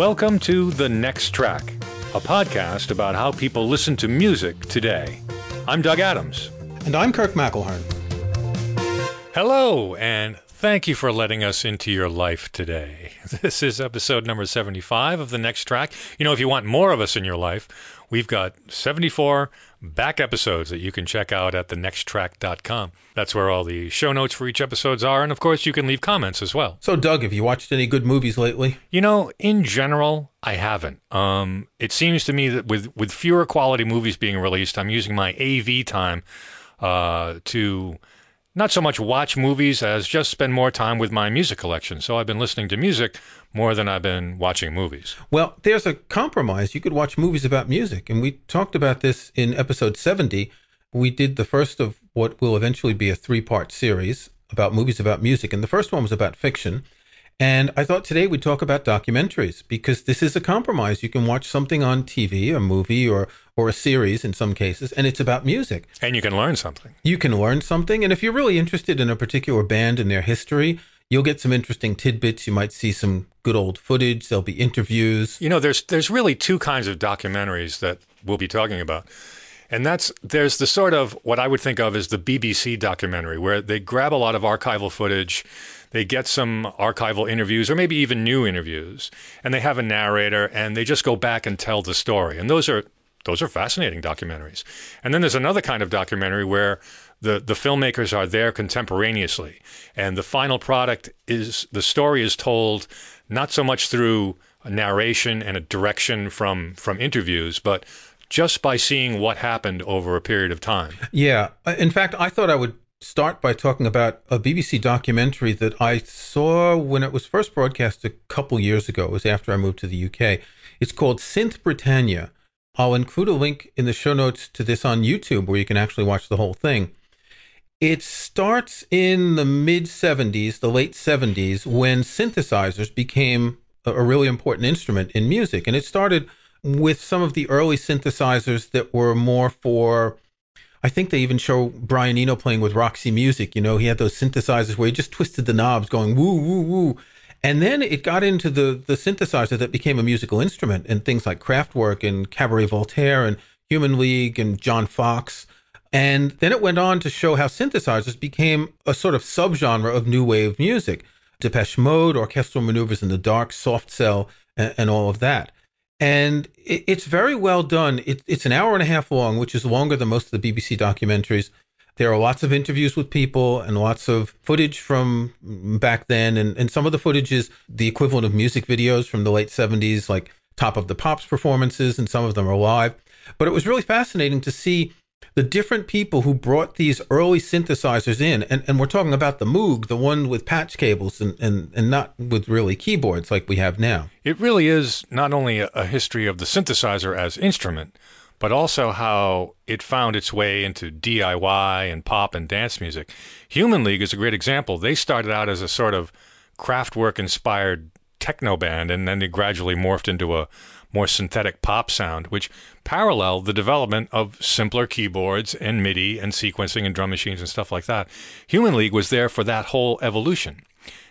Welcome to The Next Track, a podcast about how people listen to music today. I'm Doug Adams. And I'm Kirk McElhearn. Hello, and thank you for letting us into your life today. This is episode number 75 of The Next Track. You know, if you want more of us in your life, we've got 74 back episodes that you can check out at thenexttrack.com. That's where all the show notes for each episodes are, and of course, you can leave comments as well. So, Doug, have you watched any good movies lately? You know, in general, I haven't. Um, it seems to me that with with fewer quality movies being released, I'm using my AV time uh, to not so much watch movies as just spend more time with my music collection. So I've been listening to music more than I've been watching movies. Well, there's a compromise. You could watch movies about music. And we talked about this in episode 70. We did the first of what will eventually be a three part series about movies about music. And the first one was about fiction. And I thought today we'd talk about documentaries because this is a compromise. You can watch something on TV, a movie, or or a series in some cases, and it's about music. And you can learn something. You can learn something. And if you're really interested in a particular band and their history, you'll get some interesting tidbits. You might see some good old footage. There'll be interviews. You know, there's there's really two kinds of documentaries that we'll be talking about. And that's there's the sort of what I would think of as the BBC documentary where they grab a lot of archival footage they get some archival interviews or maybe even new interviews, and they have a narrator and they just go back and tell the story. And those are those are fascinating documentaries. And then there's another kind of documentary where the, the filmmakers are there contemporaneously. And the final product is the story is told not so much through a narration and a direction from, from interviews, but just by seeing what happened over a period of time. Yeah. In fact, I thought I would start by talking about a BBC documentary that I saw when it was first broadcast a couple years ago. It was after I moved to the UK. It's called Synth Britannia. I'll include a link in the show notes to this on YouTube where you can actually watch the whole thing. It starts in the mid 70s, the late 70s, when synthesizers became a really important instrument in music. And it started with some of the early synthesizers that were more for I think they even show Brian Eno playing with Roxy Music. You know, he had those synthesizers where he just twisted the knobs, going woo woo woo. And then it got into the the synthesizer that became a musical instrument, and things like Kraftwerk and Cabaret Voltaire and Human League and John Foxx. And then it went on to show how synthesizers became a sort of subgenre of new wave music. Depeche Mode, orchestral maneuvers in the dark, soft cell, and, and all of that and it, it's very well done. It, it's an hour and a half long, which is longer than most of the BBC documentaries. There are lots of interviews with people and lots of footage from back then, and, and some of the footage is the equivalent of music videos from the late 70s, like Top of the Pops performances, and some of them are live. But it was really fascinating to see the different people who brought these early synthesizers in, and, and we're talking about the Moog, the one with patch cables and, and, and not with really keyboards like we have now. It really is not only a, a history of the synthesizer as instrument, but also how it found its way into DIY and pop and dance music. Human League is a great example. They started out as a sort of Kraftwerk inspired techno band, and then they gradually morphed into a more synthetic pop sound, which paralleled the development of simpler keyboards and MIDI and sequencing and drum machines and stuff like that. Human League was there for that whole evolution.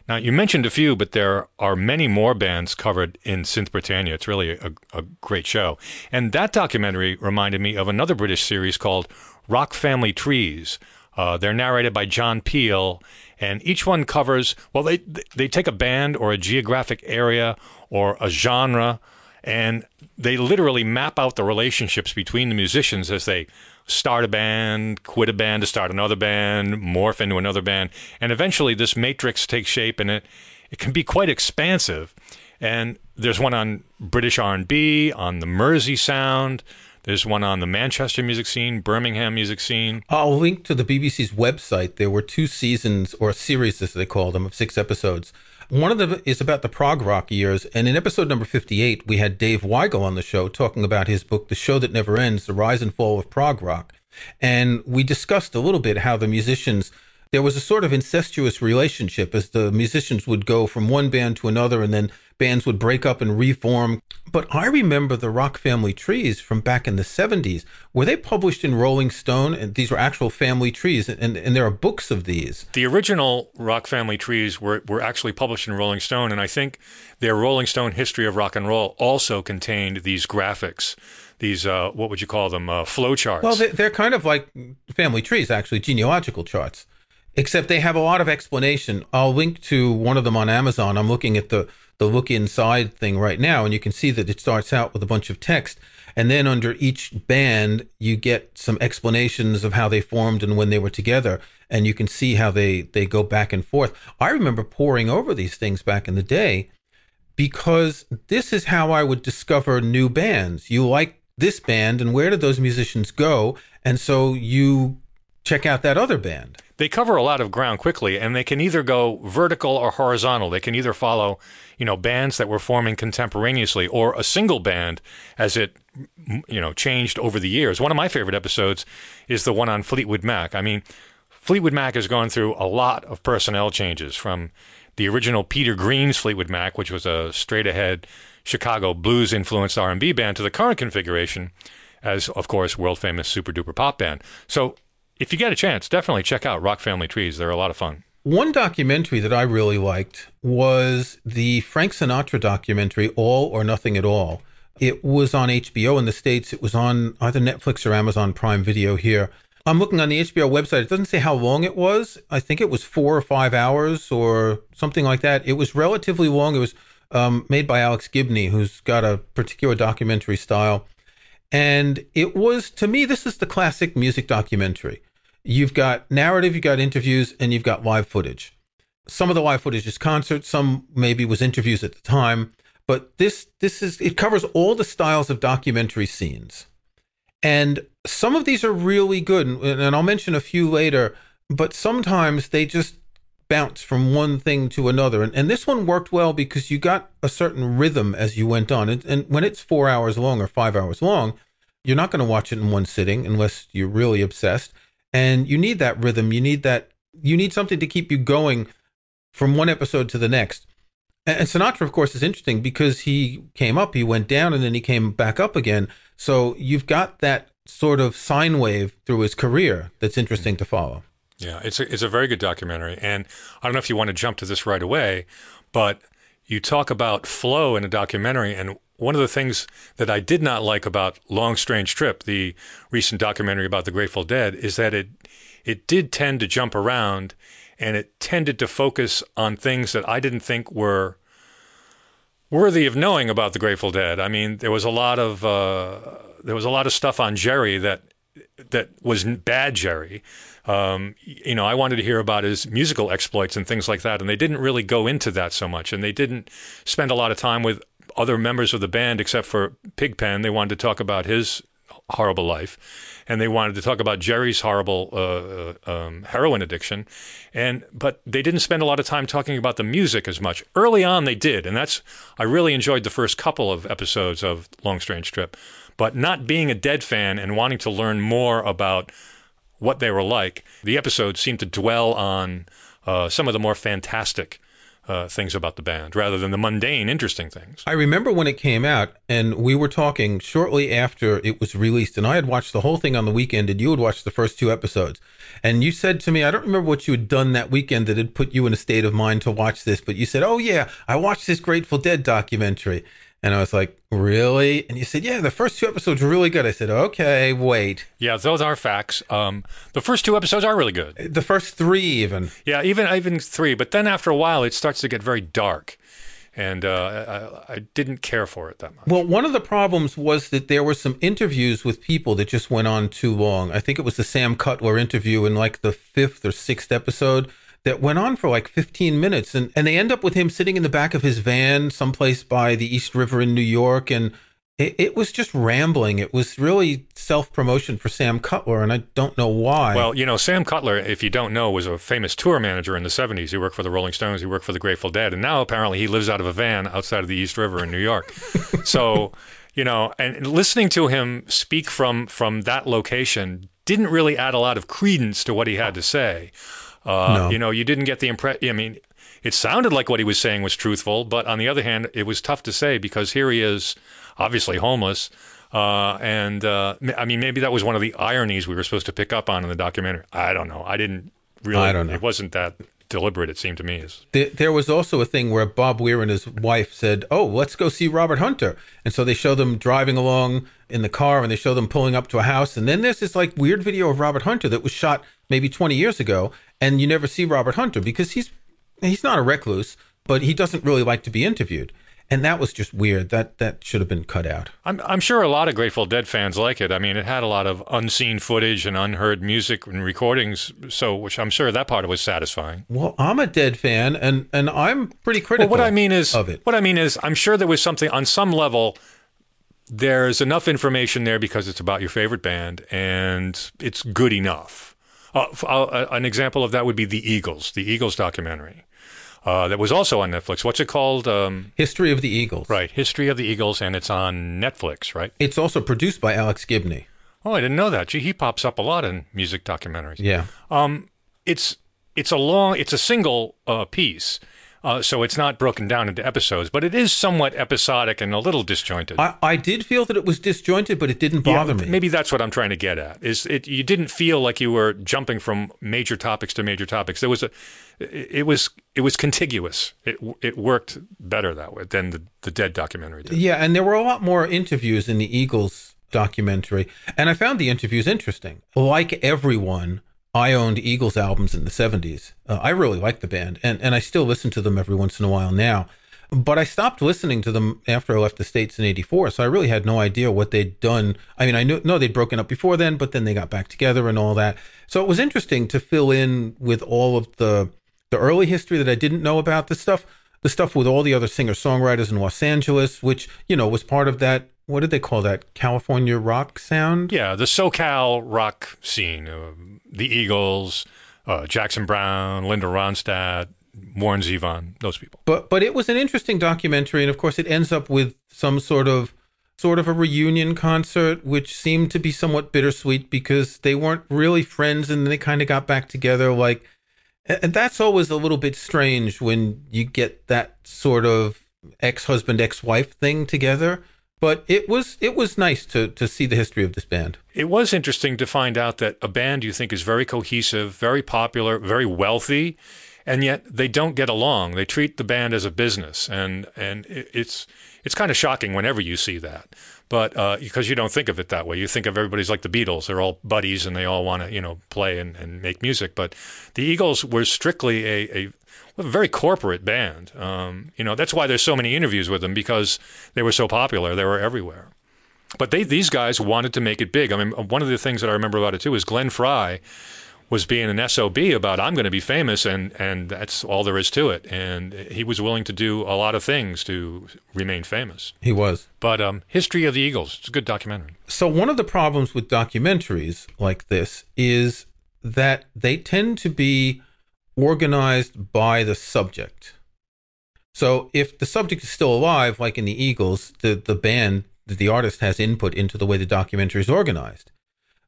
Now, you mentioned a few, but there are many more bands covered in Synth Britannia. It's really a, a great show. And that documentary reminded me of another British series called Rock Family Trees. Uh, they're narrated by John Peel, and each one covers, well, they, they take a band or a geographic area or a genre and they literally map out the relationships between the musicians as they start a band, quit a band to start another band, morph into another band, and eventually this matrix takes shape, and it it can be quite expansive. And there's one on British R&B, on the Mersey sound. There's one on the Manchester music scene, Birmingham music scene. I'll link to the BBC's website. There were two seasons or series, as they call them, of six episodes one of them is about the prog rock years. And in episode number 58, we had Dave Weigel on the show talking about his book, The Show That Never Ends The Rise and Fall of Prog Rock. And we discussed a little bit how the musicians there was a sort of incestuous relationship as the musicians would go from one band to another and then bands would break up and reform. But I remember the Rock Family Trees from back in the 70s. Were they published in Rolling Stone? And these were actual family trees, and, and there are books of these. The original Rock Family Trees were, were actually published in Rolling Stone, and I think their Rolling Stone History of Rock and Roll also contained these graphics these uh, what would you call them uh, flow charts well they're kind of like family trees actually genealogical charts except they have a lot of explanation i'll link to one of them on amazon i'm looking at the the look inside thing right now, and you can see that it starts out with a bunch of text. And then under each band, you get some explanations of how they formed and when they were together. And you can see how they, they go back and forth. I remember poring over these things back in the day because this is how I would discover new bands. You like this band, and where did those musicians go? And so you check out that other band. They cover a lot of ground quickly, and they can either go vertical or horizontal. They can either follow you know, bands that were forming contemporaneously or a single band as it, you know, changed over the years. One of my favorite episodes is the one on Fleetwood Mac. I mean, Fleetwood Mac has gone through a lot of personnel changes from the original Peter Green's Fleetwood Mac, which was a straight ahead Chicago blues influenced R&B band to the current configuration as of course world famous super duper pop band. So if you get a chance, definitely check out Rock Family Trees. They're a lot of fun. One documentary that I really liked was the Frank Sinatra documentary, All or Nothing at All. It was on HBO in the States. It was on either Netflix or Amazon Prime Video here. I'm looking on the HBO website. It doesn't say how long it was. I think it was four or five hours or something like that. It was relatively long. It was um, made by Alex Gibney, who's got a particular documentary style. And it was, to me, this is the classic music documentary. You've got narrative, you've got interviews, and you've got live footage. Some of the live footage is concerts, some maybe was interviews at the time, but this this is it covers all the styles of documentary scenes. And some of these are really good, and, and I'll mention a few later, but sometimes they just bounce from one thing to another. And, and this one worked well because you got a certain rhythm as you went on. And, and when it's four hours long or five hours long, you're not going to watch it in one sitting unless you're really obsessed and you need that rhythm. You need that you need something to keep you going from one episode to the next. And sinatra of course is interesting because he came up he went down and then he came back up again. So you've got that sort of sine wave through his career that's interesting mm. to follow. Yeah it's a, it's a very good documentary. And i don't know if you want to jump to this right away but you talk about flow in a documentary and one of the things that I did not like about Long Strange Trip, the recent documentary about the Grateful Dead, is that it it did tend to jump around and it tended to focus on things that I didn't think were worthy of knowing about the Grateful Dead. I mean, there was a lot of uh, there was a lot of stuff on Jerry that that was bad Jerry. Um, you know, I wanted to hear about his musical exploits and things like that, and they didn't really go into that so much, and they didn't spend a lot of time with other members of the band, except for Pigpen, they wanted to talk about his horrible life, and they wanted to talk about Jerry's horrible uh, uh, um, heroin addiction, and but they didn't spend a lot of time talking about the music as much. Early on, they did, and that's I really enjoyed the first couple of episodes of Long Strange Trip, but not being a Dead fan and wanting to learn more about what they were like, the episodes seemed to dwell on uh, some of the more fantastic uh, things about the band rather than the mundane, interesting things. I remember when it came out, and we were talking shortly after it was released, and I had watched the whole thing on the weekend, and you had watched the first two episodes. And you said to me, I don't remember what you had done that weekend that had put you in a state of mind to watch this, but you said, Oh, yeah, I watched this Grateful Dead documentary. And I was like, really? And you said, yeah, the first two episodes were really good. I said, okay, wait. Yeah, those are facts. Um, the first two episodes are really good. The first three, even. Yeah, even even three. But then after a while, it starts to get very dark. And uh, I, I didn't care for it that much. Well, one of the problems was that there were some interviews with people that just went on too long. I think it was the Sam Cutler interview in like the fifth or sixth episode that went on for like 15 minutes. And, and they end up with him sitting in the back of his van someplace by the East River in New York. And it, it was just rambling. It was really self promotion for Sam Cutler. And I don't know why. Well, you know, Sam Cutler, if you don't know, was a famous tour manager in the 70s. He worked for the Rolling Stones, he worked for the Grateful Dead. And now apparently he lives out of a van outside of the East River in New York. so. you know, and listening to him speak from from that location didn't really add a lot of credence to what he had to say. Uh, No. You know, you didn't get the impression. I mean, it sounded like what he was saying was truthful, but on the other hand, it was tough to say because here he is, obviously homeless. Uh, and uh, I mean, maybe that was one of the ironies we were supposed to pick up on in the documentary. I don't know. I didn't really. I don't know. It wasn't that deliberate. It seemed to me. There, there was also a thing where Bob Weir and his wife said, "Oh, let's go see Robert Hunter," and so they show them driving along in the car, and they show them pulling up to a house, and then there's this like weird video of Robert Hunter that was shot maybe 20 years ago, and you never see Robert Hunter because he's he's not a recluse, but he doesn't really like to be interviewed, and that was just weird. That that should have been cut out. I'm, I'm sure a lot of Grateful Dead fans like it. I mean, it had a lot of unseen footage and unheard music and recordings, so which I'm sure that part was satisfying. Well, I'm a Dead fan, and and I'm pretty critical. Well, what I mean is, of it. what I mean is, I'm sure there was something on some level. There's enough information there because it's about your favorite band, and it's good enough. Uh, uh, an example of that would be the Eagles, the Eagles documentary uh, that was also on Netflix. What's it called? Um, History of the Eagles. right, History of the Eagles, and it's on Netflix. Right. It's also produced by Alex Gibney. Oh, I didn't know that. Gee, he pops up a lot in music documentaries. Yeah. it's it's a long it's a single uh, piece uh, so it's not broken down into episodes but it is somewhat episodic and a little disjointed I, I did feel that it was disjointed, but it didn't Yeah, bother me. maybe that's what i'm trying to get at is it you didn't feel like you were jumping from major topics to major topics there was a it it was it was contiguous it it worked better that way than the, the dead documentary did Yeah, and there were a lot more interviews in the Eagles documentary, and I found the interviews interesting. Like everyone, I owned Eagles albums in the 70s. Uh, I really liked the band, and, and I still listen to them every once in a while now. But I stopped listening to them after I left the States in 84, so I really had no idea what they'd done. I mean, I knew, know they'd broken up before then, but then they got back together and all that. So it was interesting to fill in with all of the, the early history that I didn't know about, the stuff the stuff with all the other singer songwriters in Los Angeles, which, you know, was part of that what did they call that? California rock sound? yeah the socal rock scene uh, the eagles uh, jackson browne linda ronstadt warren zevon those people But but it was an interesting documentary, and of course, it ends up with some sort of sort of a reunion concert, which seemed to be somewhat bittersweet because they weren't really friends, and they kind of got back together. Like, and that's always a little bit strange when you get that sort of ex husband ex wife thing together. But it was it was nice to to see the history of this band. It was interesting to find out that a band you think is very cohesive, very popular, very wealthy, and yet they don't get along. They treat the band as a business, and and it- it's it's kind of shocking whenever you see that. But uh, because you don't think of it that way, you think of everybody's like the Beatles; they're all buddies and they all want to you know play and, and make music. But the Eagles were strictly a, a a very corporate band. Um, you know that's why there's so many interviews with them because they were so popular. They were everywhere. But they these guys wanted to make it big. I mean, one of the things that I remember about it too is Glenn Frey was being an SOB about I'm going to be famous and and that's all there is to it. And he was willing to do a lot of things to remain famous. He was. But um, History of the Eagles, it's a good documentary. So one of the problems with documentaries like this is that they tend to be organized by the subject. So if the subject is still alive, like in the Eagles, the, the band, the artist has input into the way the documentary is organized.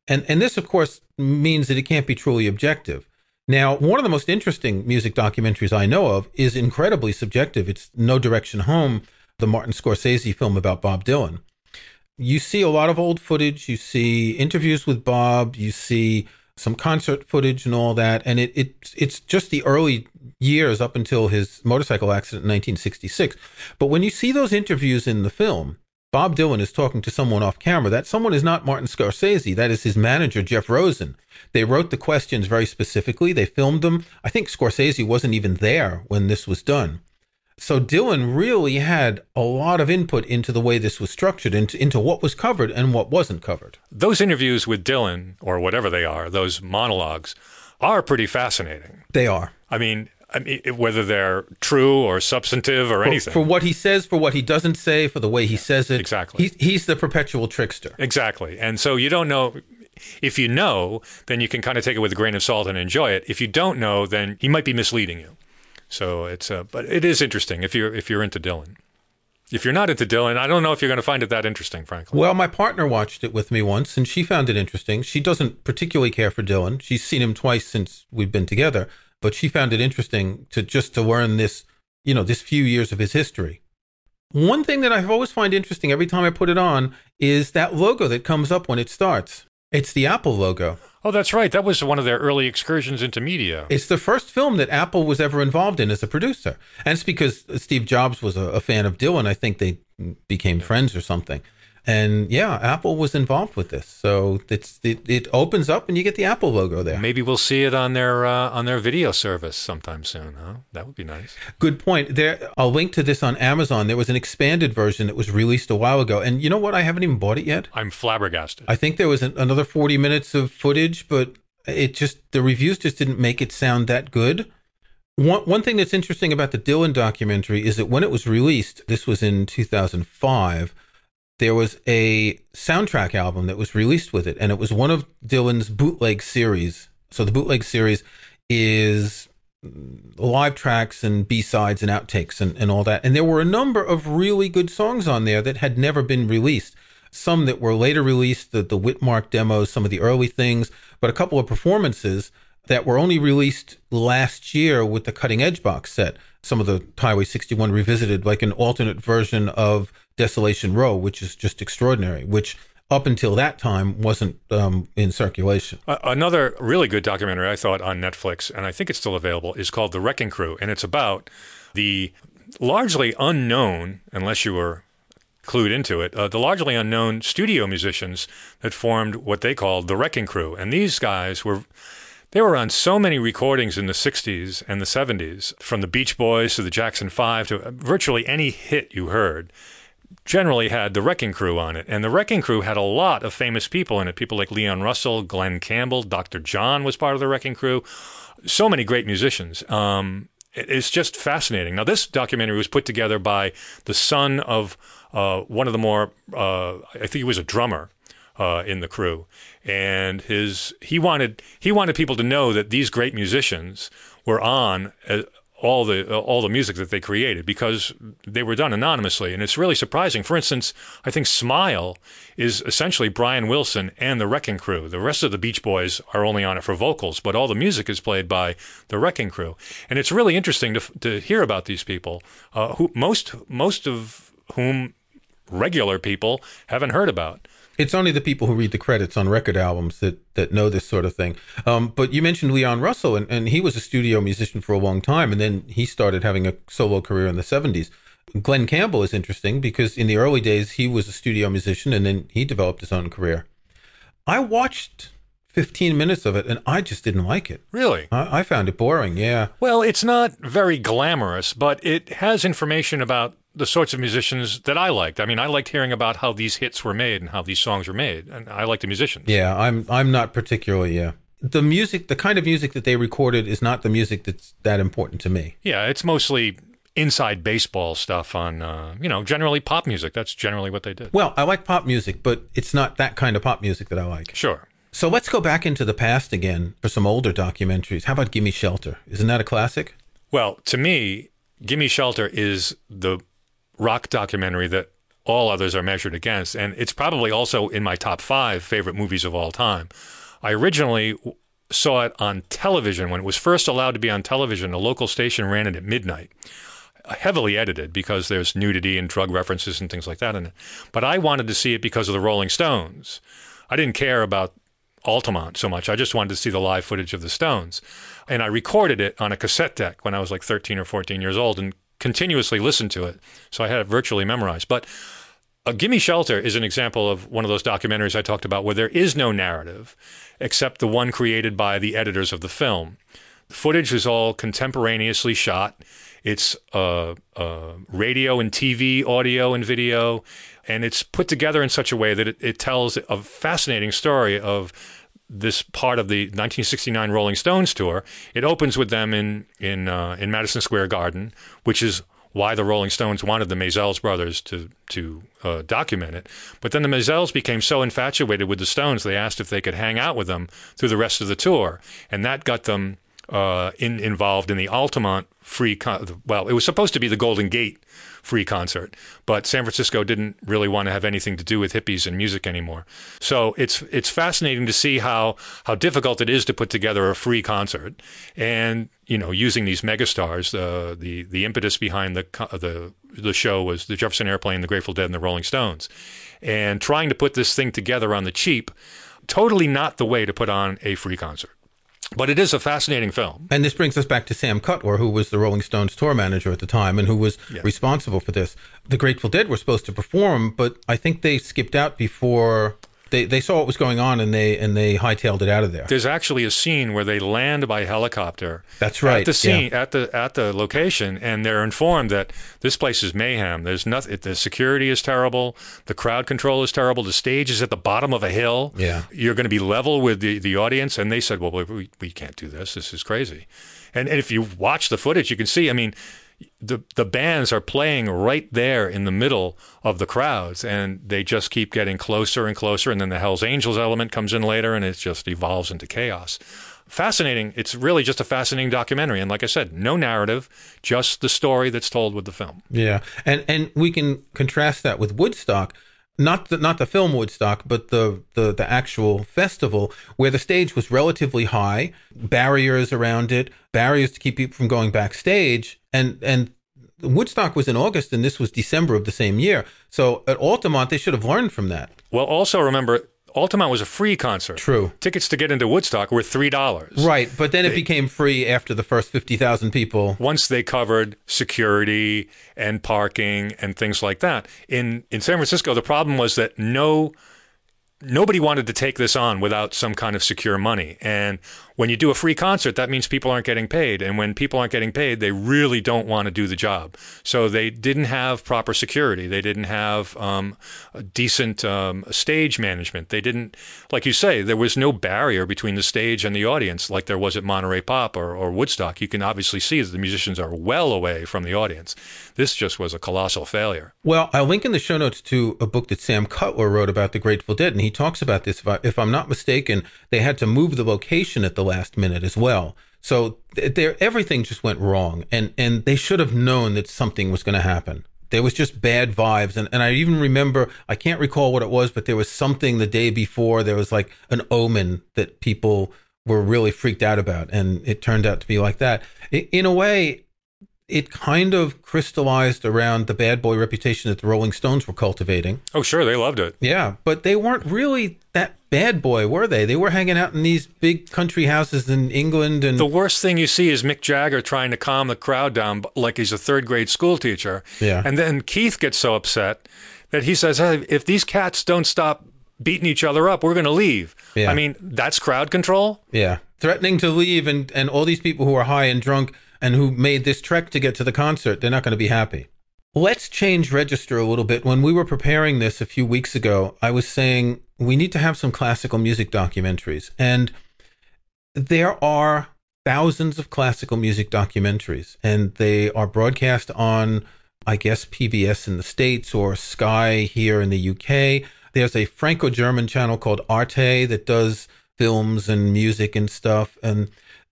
And, and this, of course, means that it can't be truly objective. Now, one of the most interesting music documentaries I know of is incredibly subjective. It's No Direction Home, the Martin Scorsese film about Bob Dylan you see a lot of old footage. You see interviews with Bob. You see some concert footage and all that. And it, it it's just the early years up until his motorcycle accident in 1966. But when you see those interviews in the film, Bob Dylan is talking to someone off camera. That someone is not Martin Scorsese. That is his manager, Jeff Rosen. They wrote the questions very specifically. They filmed them. I think Scorsese wasn't even there when this was done. So Dylan really had a lot of input into the way this was structured, into, into what was covered and what wasn't covered. Those interviews with Dylan, or whatever they are, those monologues, are pretty fascinating. They are. I mean, I mean whether they're true or substantive or For, anything. for what he says, for what he doesn't say, for the way he says it. exactly. He's, he's the perpetual trickster. Exactly. And so you don't know. If you know, then you can kind of take it with a grain of salt and enjoy it. If you don't know, then he might be misleading you. So it's uh, but it is interesting if you're if you're into Dylan. if you're not into Dylan, I don't know if you're going to find it that interesting, frankly. Well, my partner watched it with me once and she found it interesting. She doesn't particularly care for Dylan. She's seen him twice since we've been together, but she found it interesting to just to learn this, you know, this few years of his history. One thing that I've always find interesting every time I put it on is that logo that comes up when it starts. It's the Apple logo. Oh, that's right. That was one of their early excursions into media. It's the first film that Apple was ever involved in as a producer. And it's because Steve Jobs was a, a fan of Dylan. I think they became friends or something. And yeah, Apple was involved with this, so it's it, it opens up and you get the Apple logo there. Maybe we'll see it on their uh, on their video service sometime soon. Huh? That would be nice. Good point. There, I'll link to this on Amazon. There was an expanded version that was released a while ago, and you know what? I haven't even bought it yet. I'm flabbergasted. I think there was an, another 40 minutes of footage, but it just the reviews just didn't make it sound that good. One one thing that's interesting about the Dylan documentary is that when it was released, this was in 2005 there was a soundtrack album that was released with it, and it was one of Dylan's bootleg series. So the bootleg series is live tracks and B-sides and outtakes and, and all that. And there were a number of really good songs on there that had never been released. Some that were later released, the, the Witmark demos, some of the early things, but a couple of performances that were only released last year with the cutting edge box set. Some of the Highway 61 revisited, like an alternate version of Desolation Row, which is just extraordinary, which up until that time wasn't um, in circulation. Uh, another really good documentary I thought on Netflix, and I think it's still available, is called The Wrecking Crew, and it's about the largely unknown, unless you were clued into it, uh, the largely unknown studio musicians that formed what they called the Wrecking Crew, and these guys were. They were on so many recordings in the 60s and the 70s, from the Beach Boys to the Jackson 5 to virtually any hit you heard generally had the Wrecking Crew on it. And the Wrecking Crew had a lot of famous people in it. People like Leon Russell, Glen Campbell, Dr. John was part of the Wrecking Crew. So many great musicians. Um, it's just fascinating. Now, this documentary was put together by the son of uh, one of the more, uh, I think he was a drummer uh, in the crew, and his he wanted he wanted people to know that these great musicians were on uh, all the all the music that they created because they were done anonymously. And it's really surprising. For instance i think smile is essentially brian wilson and the wrecking crew. The rest of the beach boys are only on it for vocals but all the music is played by the wrecking crew. And it's really interesting to, to hear about these people uh, who most most of whom regular people haven't heard about it's only the people who read the credits on record albums that, that know this sort of thing. Um, but you mentioned Leon Russell, and, and he was a studio musician for a long time, and then he started having a solo career in the 70s. Glen Campbell is interesting because in the early days, he was a studio musician, and then he developed his own career. I watched 15 minutes of it and I just didn't like it. Really? I, I, found it boring, yeah. Well, it's not very glamorous, but it has information about the sorts of musicians that I liked. I mean, I liked hearing about how these hits were made and how these songs were made, and I like the musicians. Yeah, I'm I'm not particularly yeah. The music, the kind of music that they recorded, is not the music that's that important to me. Yeah, it's mostly inside baseball stuff on, uh, you know, generally pop music. That's generally what they did. Well, I like pop music, but it's not that kind of pop music that I like. Sure. So let's go back into the past again for some older documentaries. How about Gimme Shelter? Isn't that a classic? Well, to me, Gimme Shelter is the rock documentary that all others are measured against. And it's probably also in my top five favorite movies of all time. I originally saw it on television when it was first allowed to be on television. A local station ran it at midnight, heavily edited because there's nudity and drug references and things like that in it. But I wanted to see it because of the Rolling Stones. I didn't care about Altamont so much. I just wanted to see the live footage of the Stones. And I recorded it on a cassette deck when I was like 13 or 14 years old and continuously listened to it. So I had it virtually memorized. But uh, Gimme Shelter is an example of one of those documentaries I talked about where there is no narrative except the one created by the editors of the film. The footage is all contemporaneously shot. It's uh, uh, radio and TV, audio and video, and it's put together in such a way that it, it tells a fascinating story of this part of the 1969 Rolling Stones tour. It opens with them in in uh, in Madison Square Garden, which is why the Rolling Stones wanted the Maysles brothers to to uh, document it. But then the Maysles became so infatuated with the Stones, they asked if they could hang out with them through the rest of the tour, and that got them uh, in, involved in the Altamont free. Con- well, it was supposed to be the Golden Gate free concert, but San Francisco didn't really want to have anything to do with hippies and music anymore. So it's it's fascinating to see how how difficult it is to put together a free concert, and you know, using these megastars. Uh, the the impetus behind the the the show was the Jefferson Airplane, the Grateful Dead, and the Rolling Stones, and trying to put this thing together on the cheap. Totally not the way to put on a free concert. But it is a fascinating film. And this brings us back to Sam Cutler, who was the Rolling Stones tour manager at the time and who was yeah. responsible for this. The Grateful Dead were supposed to perform, but I think they skipped out before they, they saw what was going on and they and they hightailed it out of there. There's actually a scene where they land by helicopter. That's right. At the scene yeah. at the at the location, and they're informed that this place is mayhem. There's nothing. The security is terrible. The crowd control is terrible. The stage is at the bottom of a hill. Yeah. You're going to be level with the the audience, and they said, "Well, we we can't do this. This is crazy." And, and if you watch the footage, you can see. I mean, the the bands are playing right there in the middle of the crowds and they just keep getting closer and closer and then the Hells Angels element comes in later and it just evolves into chaos. Fascinating. It's really just a fascinating documentary and like I said, no narrative, just the story that's told with the film. Yeah. And and we can contrast that with Woodstock not the not the film Woodstock, but the, the the actual festival where the stage was relatively high, barriers around it, barriers to keep people from going backstage, and and Woodstock was in August and this was December of the same year. So at Altamont, they should have learned from that. Well, also remember Altamont was a free concert. True. Tickets to get into Woodstock were three dollars. Right, but then it became free after the first fifty thousand people. Once they covered security and parking and things like that. In in San Francisco, the problem was that no nobody wanted to take this on without some kind of secure money. And when you do a free concert, that means people aren't getting paid. And when people aren't getting paid, they really don't want to do the job. So they didn't have proper security. They didn't have um, decent um, stage management. They didn't, like you say, there was no barrier between the stage and the audience like there was at Monterey Pop or, or Woodstock. You can obviously see that the musicians are well away from the audience. This just was a colossal failure. Well, I'll link in the show notes to a book that Sam Cutler wrote about the Grateful Dead, and he talks about this. If, I, if I'm not mistaken, they had to move the location at the last minute as well. So there, everything just went wrong, and and they should have known that something was going to happen. There was just bad vibes, and and I even remember I can't recall what it was, but there was something the day before. There was like an omen that people were really freaked out about, and it turned out to be like that. In a way, it kind of crystallized around the bad boy reputation that the Rolling Stones were cultivating. Oh, sure, they loved it. Yeah, but they weren't really that bad boy, were they? They were hanging out in these big country houses in England and The worst thing you see is Mick Jagger trying to calm the crowd down like he's a third grade school teacher. Yeah. And then Keith gets so upset that he says, hey, if these cats don't stop beating each other up, we're going to leave. Yeah. I mean, that's crowd control. Yeah. Threatening to leave and, and all these people who are high and drunk and who made this trek to get to the concert, they're not going to be happy. Let's change register a little bit. When we were preparing this a few weeks ago, I was saying we need to have some classical music documentaries. And there are thousands of classical music documentaries, and they are broadcast on, I guess, PBS in the States or Sky here in the UK. There's a Franco German channel called Arte that does films and music and stuff. And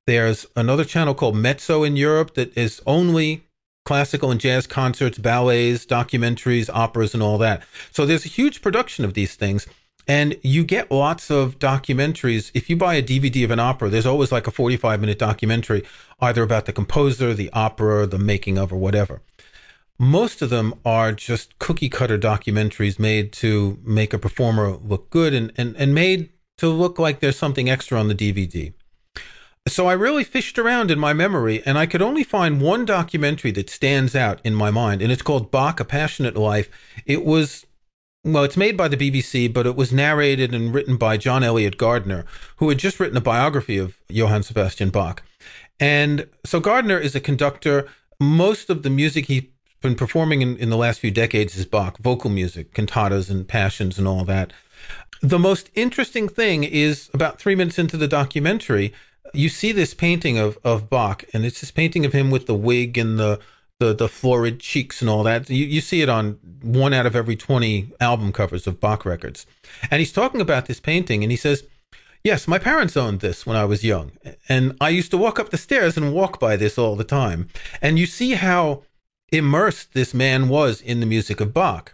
there's another channel called Mezzo in Europe that is only classical and jazz concerts, ballets, documentaries, operas, and all that. So there's a huge production of these things. And you get lots of documentaries. If you buy a DVD of an opera, there's always like a 45 minute documentary, either about the composer, the opera, the making of, or whatever. Most of them are just cookie cutter documentaries made to make a performer look good and, and, and made to look like there's something extra on the DVD. So I really fished around in my memory and I could only find one documentary that stands out in my mind, and it's called Bach, A Passionate Life. It was, well, it's made by the BBC, but it was narrated and written by John Eliot Gardiner, who had just written a biography of Johann Sebastian Bach. And so Gardner is a conductor. Most of the music he's been performing in, in the last few decades is Bach, vocal music, cantatas and passions and all that. The most interesting thing is about three minutes into the documentary, you see this painting of, of Bach, and it's this painting of him with the wig and the the, the florid cheeks and all that. You, you see it on one out of every 20 album covers of Bach records. And he's talking about this painting, and he says, Yes, my parents owned this when I was young. And I used to walk up the stairs and walk by this all the time. And you see how immersed this man was in the music of Bach.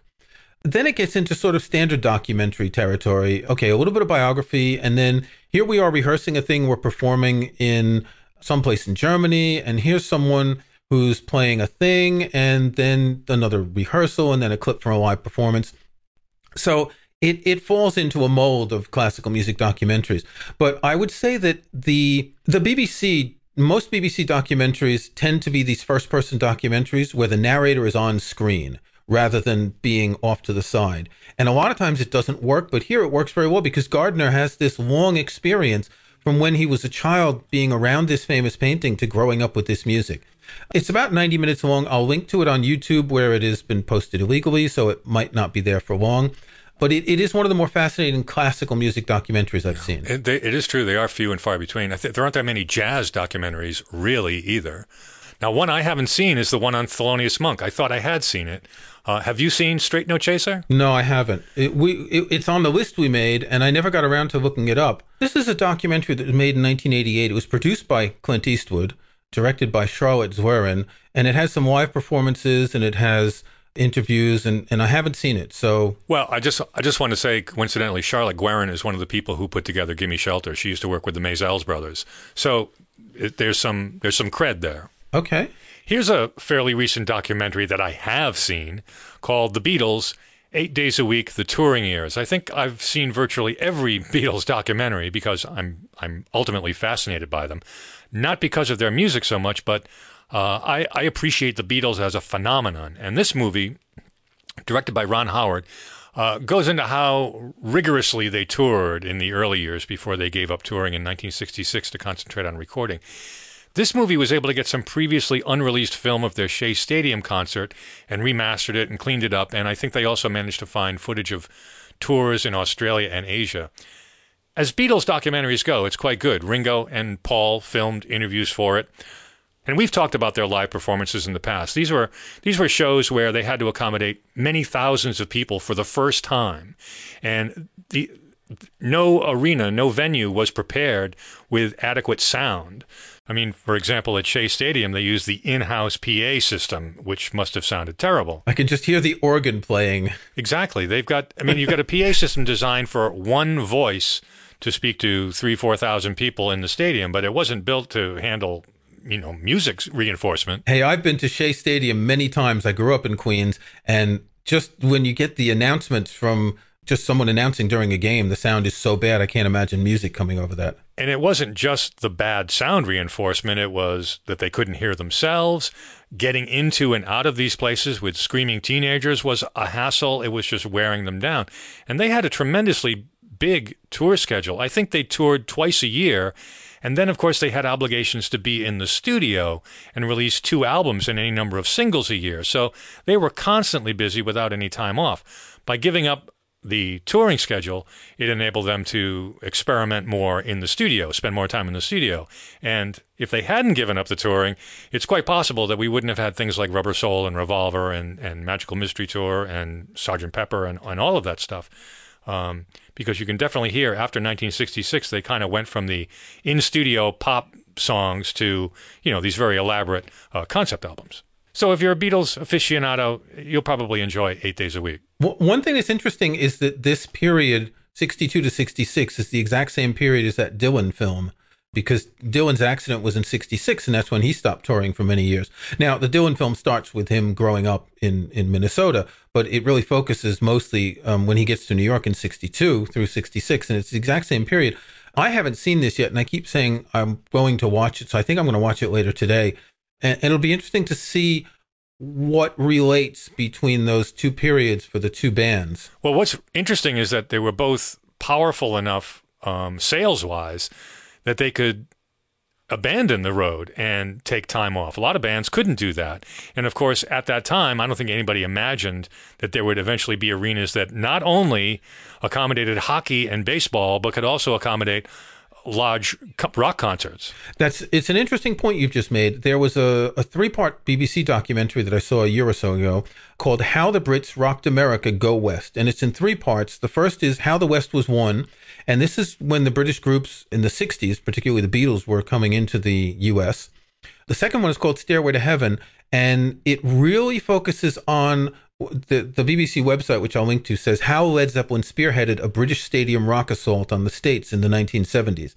Then it gets into sort of standard documentary territory. Okay, a little bit of biography. And then here we are rehearsing a thing we're performing in someplace in Germany. And here's someone who's playing a thing. And then another rehearsal and then a clip from a live performance. So it, it falls into a mold of classical music documentaries. But I would say that the the BBC most BBC documentaries tend to be these first person documentaries where the narrator is on screen rather than being off to the side. And a lot of times it doesn't work, but here it works very well because Gardiner has this long experience from when he was a child being around this famous painting to growing up with this music. It's about 90 minutes long. I'll link to it on YouTube where it has been posted illegally, so it might not be there for long but it, it is one of the more fascinating classical music documentaries I've seen. It, they, it is true; they are few and far between. Think there aren't that many jazz documentaries, really, either. Now, one I haven't seen is the one on Thelonious Monk. I thought I had seen it. Uh, have you seen Straight No Chaser? No, I haven't. It, we it, it's on the list we made, and I never got around to looking it up. This is a documentary that was made in 1988. It was produced by Clint Eastwood, directed by Charlotte Zwerin, and it has some live performances, and it has interviews and, and I haven't seen it. So well, I just I just want to say coincidentally, Charlotte Zwerin is one of the people who put together "Gimme Shelter." She used to work with the Maysles brothers, so it, there's some there's some cred there. Okay. Here's a fairly recent documentary that I have seen called "The Beatles." Eight days a week, the touring years. I think I've seen virtually every Beatles documentary because I'm I'm ultimately fascinated by them, not because of their music so much, but uh, I, I appreciate the Beatles as a phenomenon. And this movie, directed by Ron Howard, uh, goes into how rigorously they toured in the early years before they gave up touring in 1966 to concentrate on recording. This movie was able to get some previously unreleased film of their Shea Stadium concert and remastered it and cleaned it up. And I think they also managed to find footage of tours in Australia and Asia. As Beatles documentaries go, it's quite good. Ringo and Paul filmed interviews for it. And we've talked about their live performances in the past. These were these were shows where they had to accommodate many thousands of people for the first time, and the no arena, no venue was prepared with adequate sound. I mean, for example, at Shea Stadium, they used the in-house PA system, which must have sounded terrible. I can just hear the organ playing. Exactly. They've got. I mean, you've got a PA system designed for one voice to speak to three, four thousand people in the stadium, but it wasn't built to handle you know, music reinforcement. Hey, I've been to Shea Stadium many times. I grew up in Queens, and just when you get the announcements from just someone announcing during a game, the sound is so bad. I can't imagine music coming over that. And it wasn't just the bad sound reinforcement, it was that they couldn't hear themselves. Getting into and out of these places with screaming teenagers was a hassle. It was just wearing them down. And they had a tremendously big tour schedule. I think they toured twice a year and then, of course, they had obligations to be in the studio and release two albums and any number of singles a year. So they were constantly busy without any time off. By giving up the touring schedule, it enabled them to experiment more in the studio, spend more time in the studio. And if they hadn't given up the touring, it's quite possible that we wouldn't have had things like Rubber Soul and Revolver and, and Magical Mystery Tour and Sergeant Pepper and, and all of that stuff. Um, because you can definitely hear after 1966 they kind of went from the in studio pop songs to you know these very elaborate uh, concept albums. So if you're a Beatles aficionado, you'll probably enjoy Eight Days a Week. One thing that's interesting is that this period, 62 to 66, is the exact same period as that Dylan film because Dylan's accident was in 66 and that's when he stopped touring for many years. Now, the Dylan film starts with him growing up in, in Minnesota, but it really focuses mostly um, when he gets to New York in 62 through 66 and it's the exact same period. I haven't seen this yet and I keep saying I'm going to watch it, so I think I'm going to watch it later today. And, it'll be interesting to see what relates between those two periods for the two bands. Well, what's interesting is that they were both powerful enough um, sales wise that they could abandon the road and take time off. A lot of bands couldn't do that. And of course, at that time, I don't think anybody imagined that there would eventually be arenas that not only accommodated hockey and baseball, but could also accommodate large rock concerts. That's it's an interesting point you've just made. There was a, a three part BBC documentary that I saw a year or so ago called How the Brits Rocked America Go West. And it's in three parts. The first is How the West Was Won. And this is when the British groups in the 60s, particularly the Beatles, were coming into the US. The second one is called Stairway to Heaven. And it really focuses on the, the BBC website, which I'll link to, says how Led Zeppelin spearheaded a British stadium rock assault on the States in the 1970s.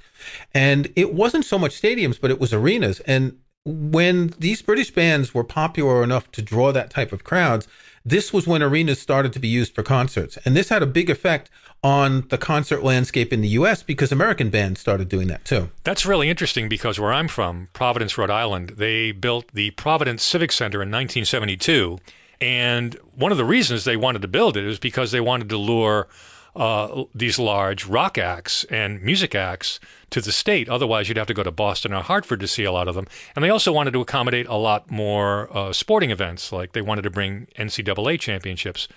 And it wasn't so much stadiums, but it was arenas. And when these British bands were popular enough to draw that type of crowds, this was when arenas started to be used for concerts. And this had a big effect on the concert landscape in the US because American bands started doing that too. That's really interesting because where I'm from, Providence, Rhode Island, they built the Providence Civic Center in 1972 and one of the reasons they wanted to build it is because they wanted to lure uh, these large rock acts and music acts to the state. Otherwise, you'd have to go to Boston or Hartford to see a lot of them. And they also wanted to accommodate a lot more uh, sporting events, like they wanted to bring NCAA championships.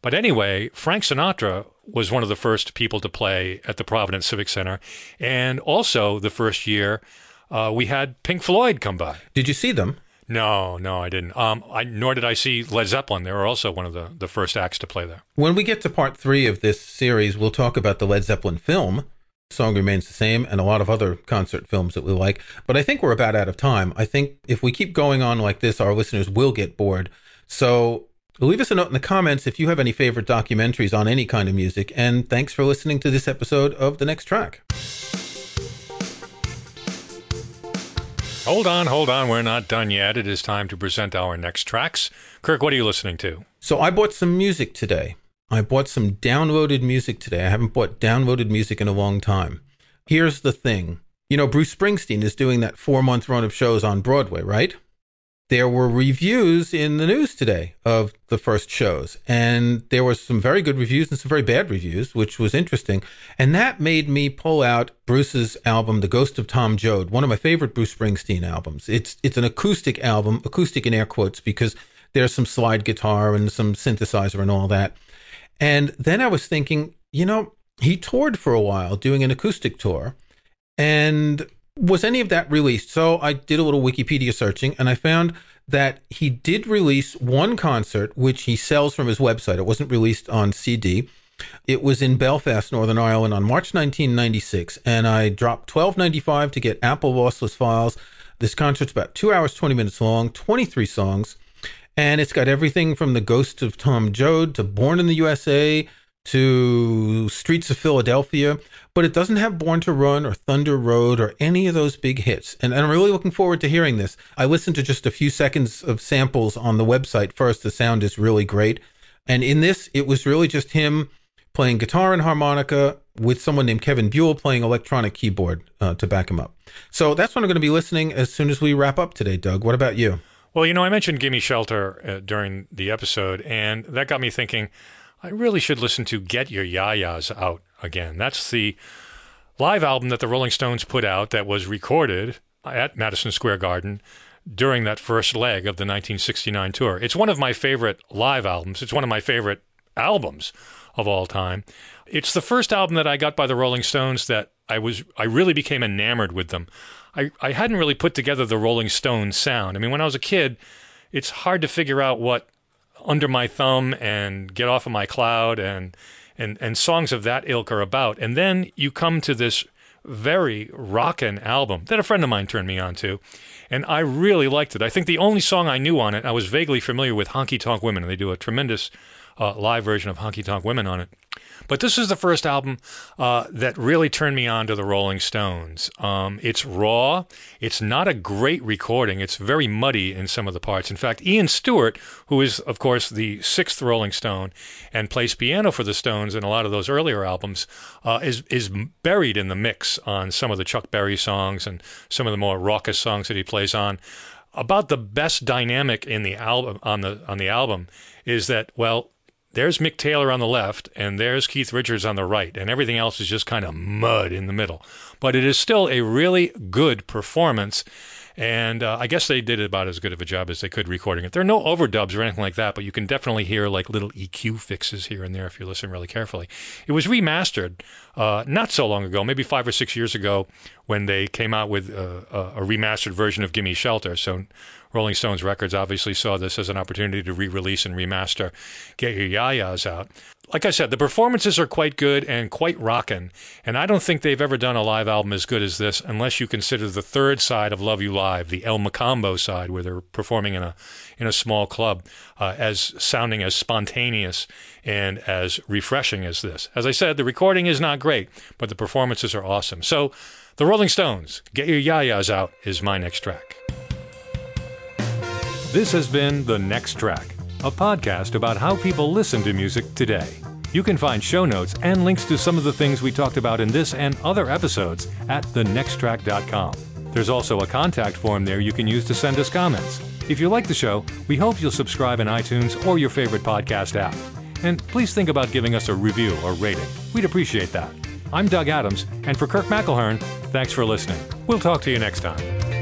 But anyway, Frank Sinatra was one of the first people to play at the Providence Civic Center. And also, the first year, uh, we had Pink Floyd come by. Did you see them? No, no, I didn't. Um, I, nor did I see Led Zeppelin. They were also one of the, the first acts to play there. When we get to part three of this series, we'll talk about the Led Zeppelin film. Song remains the same, and a lot of other concert films that we like. But I think we're about out of time. I think if we keep going on like this, our listeners will get bored. So leave us a note in the comments if you have any favorite documentaries on any kind of music. And thanks for listening to this episode of The Next Track. Hold on, hold on. We're not done yet. It is time to present our next tracks. Kirk, what are you listening to? So I bought some music today. I bought some downloaded music today. I haven't bought downloaded music in a long time. Here's the thing. You know, Bruce Springsteen is doing that four month run of shows on Broadway, right? There were reviews in the news today of the first shows and there were some very good reviews and some very bad reviews which was interesting and that made me pull out bruce's album the ghost of tom joad one of my favorite bruce springsteen albums. It's it's an acoustic album acoustic in air quotes because there's some slide guitar and some synthesizer and all that. And then i was thinking you know he toured for a while doing an acoustic tour and was any of that released? So I did a little Wikipedia searching and I found that he did release one concert, which he sells from his website. It wasn't released on CD. It was in Belfast, Northern Ireland on March 1996. And I dropped twelve ninety five to get Apple lossless files. This concert's about two hours, 20 minutes long, 23 songs. And it's got everything from The Ghost of Tom Joad to Born in the USA to Streets of Philadelphia, but it doesn't have Born to Run or Thunder Road or any of those big hits. And, and, I'm really looking forward to hearing this. I listened to just a few seconds of samples on the website first. The sound is really great. And in this, it was really just him playing guitar and harmonica with someone named Kevin Buell playing electronic keyboard uh, to back him up. So that's what I'm going to be listening as soon as we wrap up today, Doug. What about you? Well, you know, I mentioned Gimme Shelter uh, during the episode, and that got me thinking I really should listen to Get Your Ya-Ya's Out again. That's the live album that the Rolling Stones put out that was recorded at Madison Square Garden during that first leg of the 1969 tour. It's one of my favorite live albums. It's one of my favorite albums of all time. It's the first album that I got by the Rolling Stones that I was I really became enamored with them. I, I hadn't really put together the Rolling Stones sound. I mean, when I was a kid, it's hard to figure out what under my thumb and get off of my cloud and and and songs of that ilk are about. And then you come to this very rockin' album that a friend of mine turned me on to, and I really liked it. I think the only song I knew on it, I was vaguely familiar with Honky Tonk Women, and they do a tremendous uh, live version of Honky Tonk Women on it. But this is the first album uh, that really turned me on to the Rolling Stones. Um, it's raw. It's not a great recording. It's very muddy in some of the parts. In fact, Ian Stewart, who is, of course, the sixth Rolling Stone and plays piano for the Stones in a lot of those earlier albums, uh, is is buried in the mix on some of the Chuck Berry songs and some of the more raucous songs that he plays on. About the best dynamic in the album on the on the album is that well there's Mick Taylor on the left, and there's Keith Richards on the right, and everything else is just kind of mud in the middle. But it is still a really good performance. And uh, I guess they did about as good of a job as they could recording it. There are no overdubs or anything like that, but you can definitely hear like little EQ fixes here and there if you listen really carefully. It was remastered uh, not so long ago, maybe five or six years ago, when they came out with uh, a remastered version of Gimme Shelter. So Rolling Stones Records obviously saw this as an opportunity to re release and remaster Get Your Ya-Ya's Out like I said, the performances are quite good and quite rockin'. And I don't think they've ever done a live album as good as this, unless you consider the third side of Love You Live, the El Mocambo side, where they're performing in a in a small club, uh, as sounding as spontaneous and as refreshing as this. As I said, the recording is not great, but the performances are awesome. So, the Rolling Stones, "Get Your Ya-Ya's Out" is my next track. This has been the next track a podcast about how people listen to music today. You can find show notes and links to some of the things we talked about in this and other episodes at thenexttrack.com. There's also a contact form there you can use to send us comments. If you like the show, we hope you'll subscribe in iTunes or your favorite podcast app. And please think about giving us a review or rating. We'd appreciate that. I'm Doug Adams, and for Kirk McElhearn, thanks for listening. We'll talk to you next time.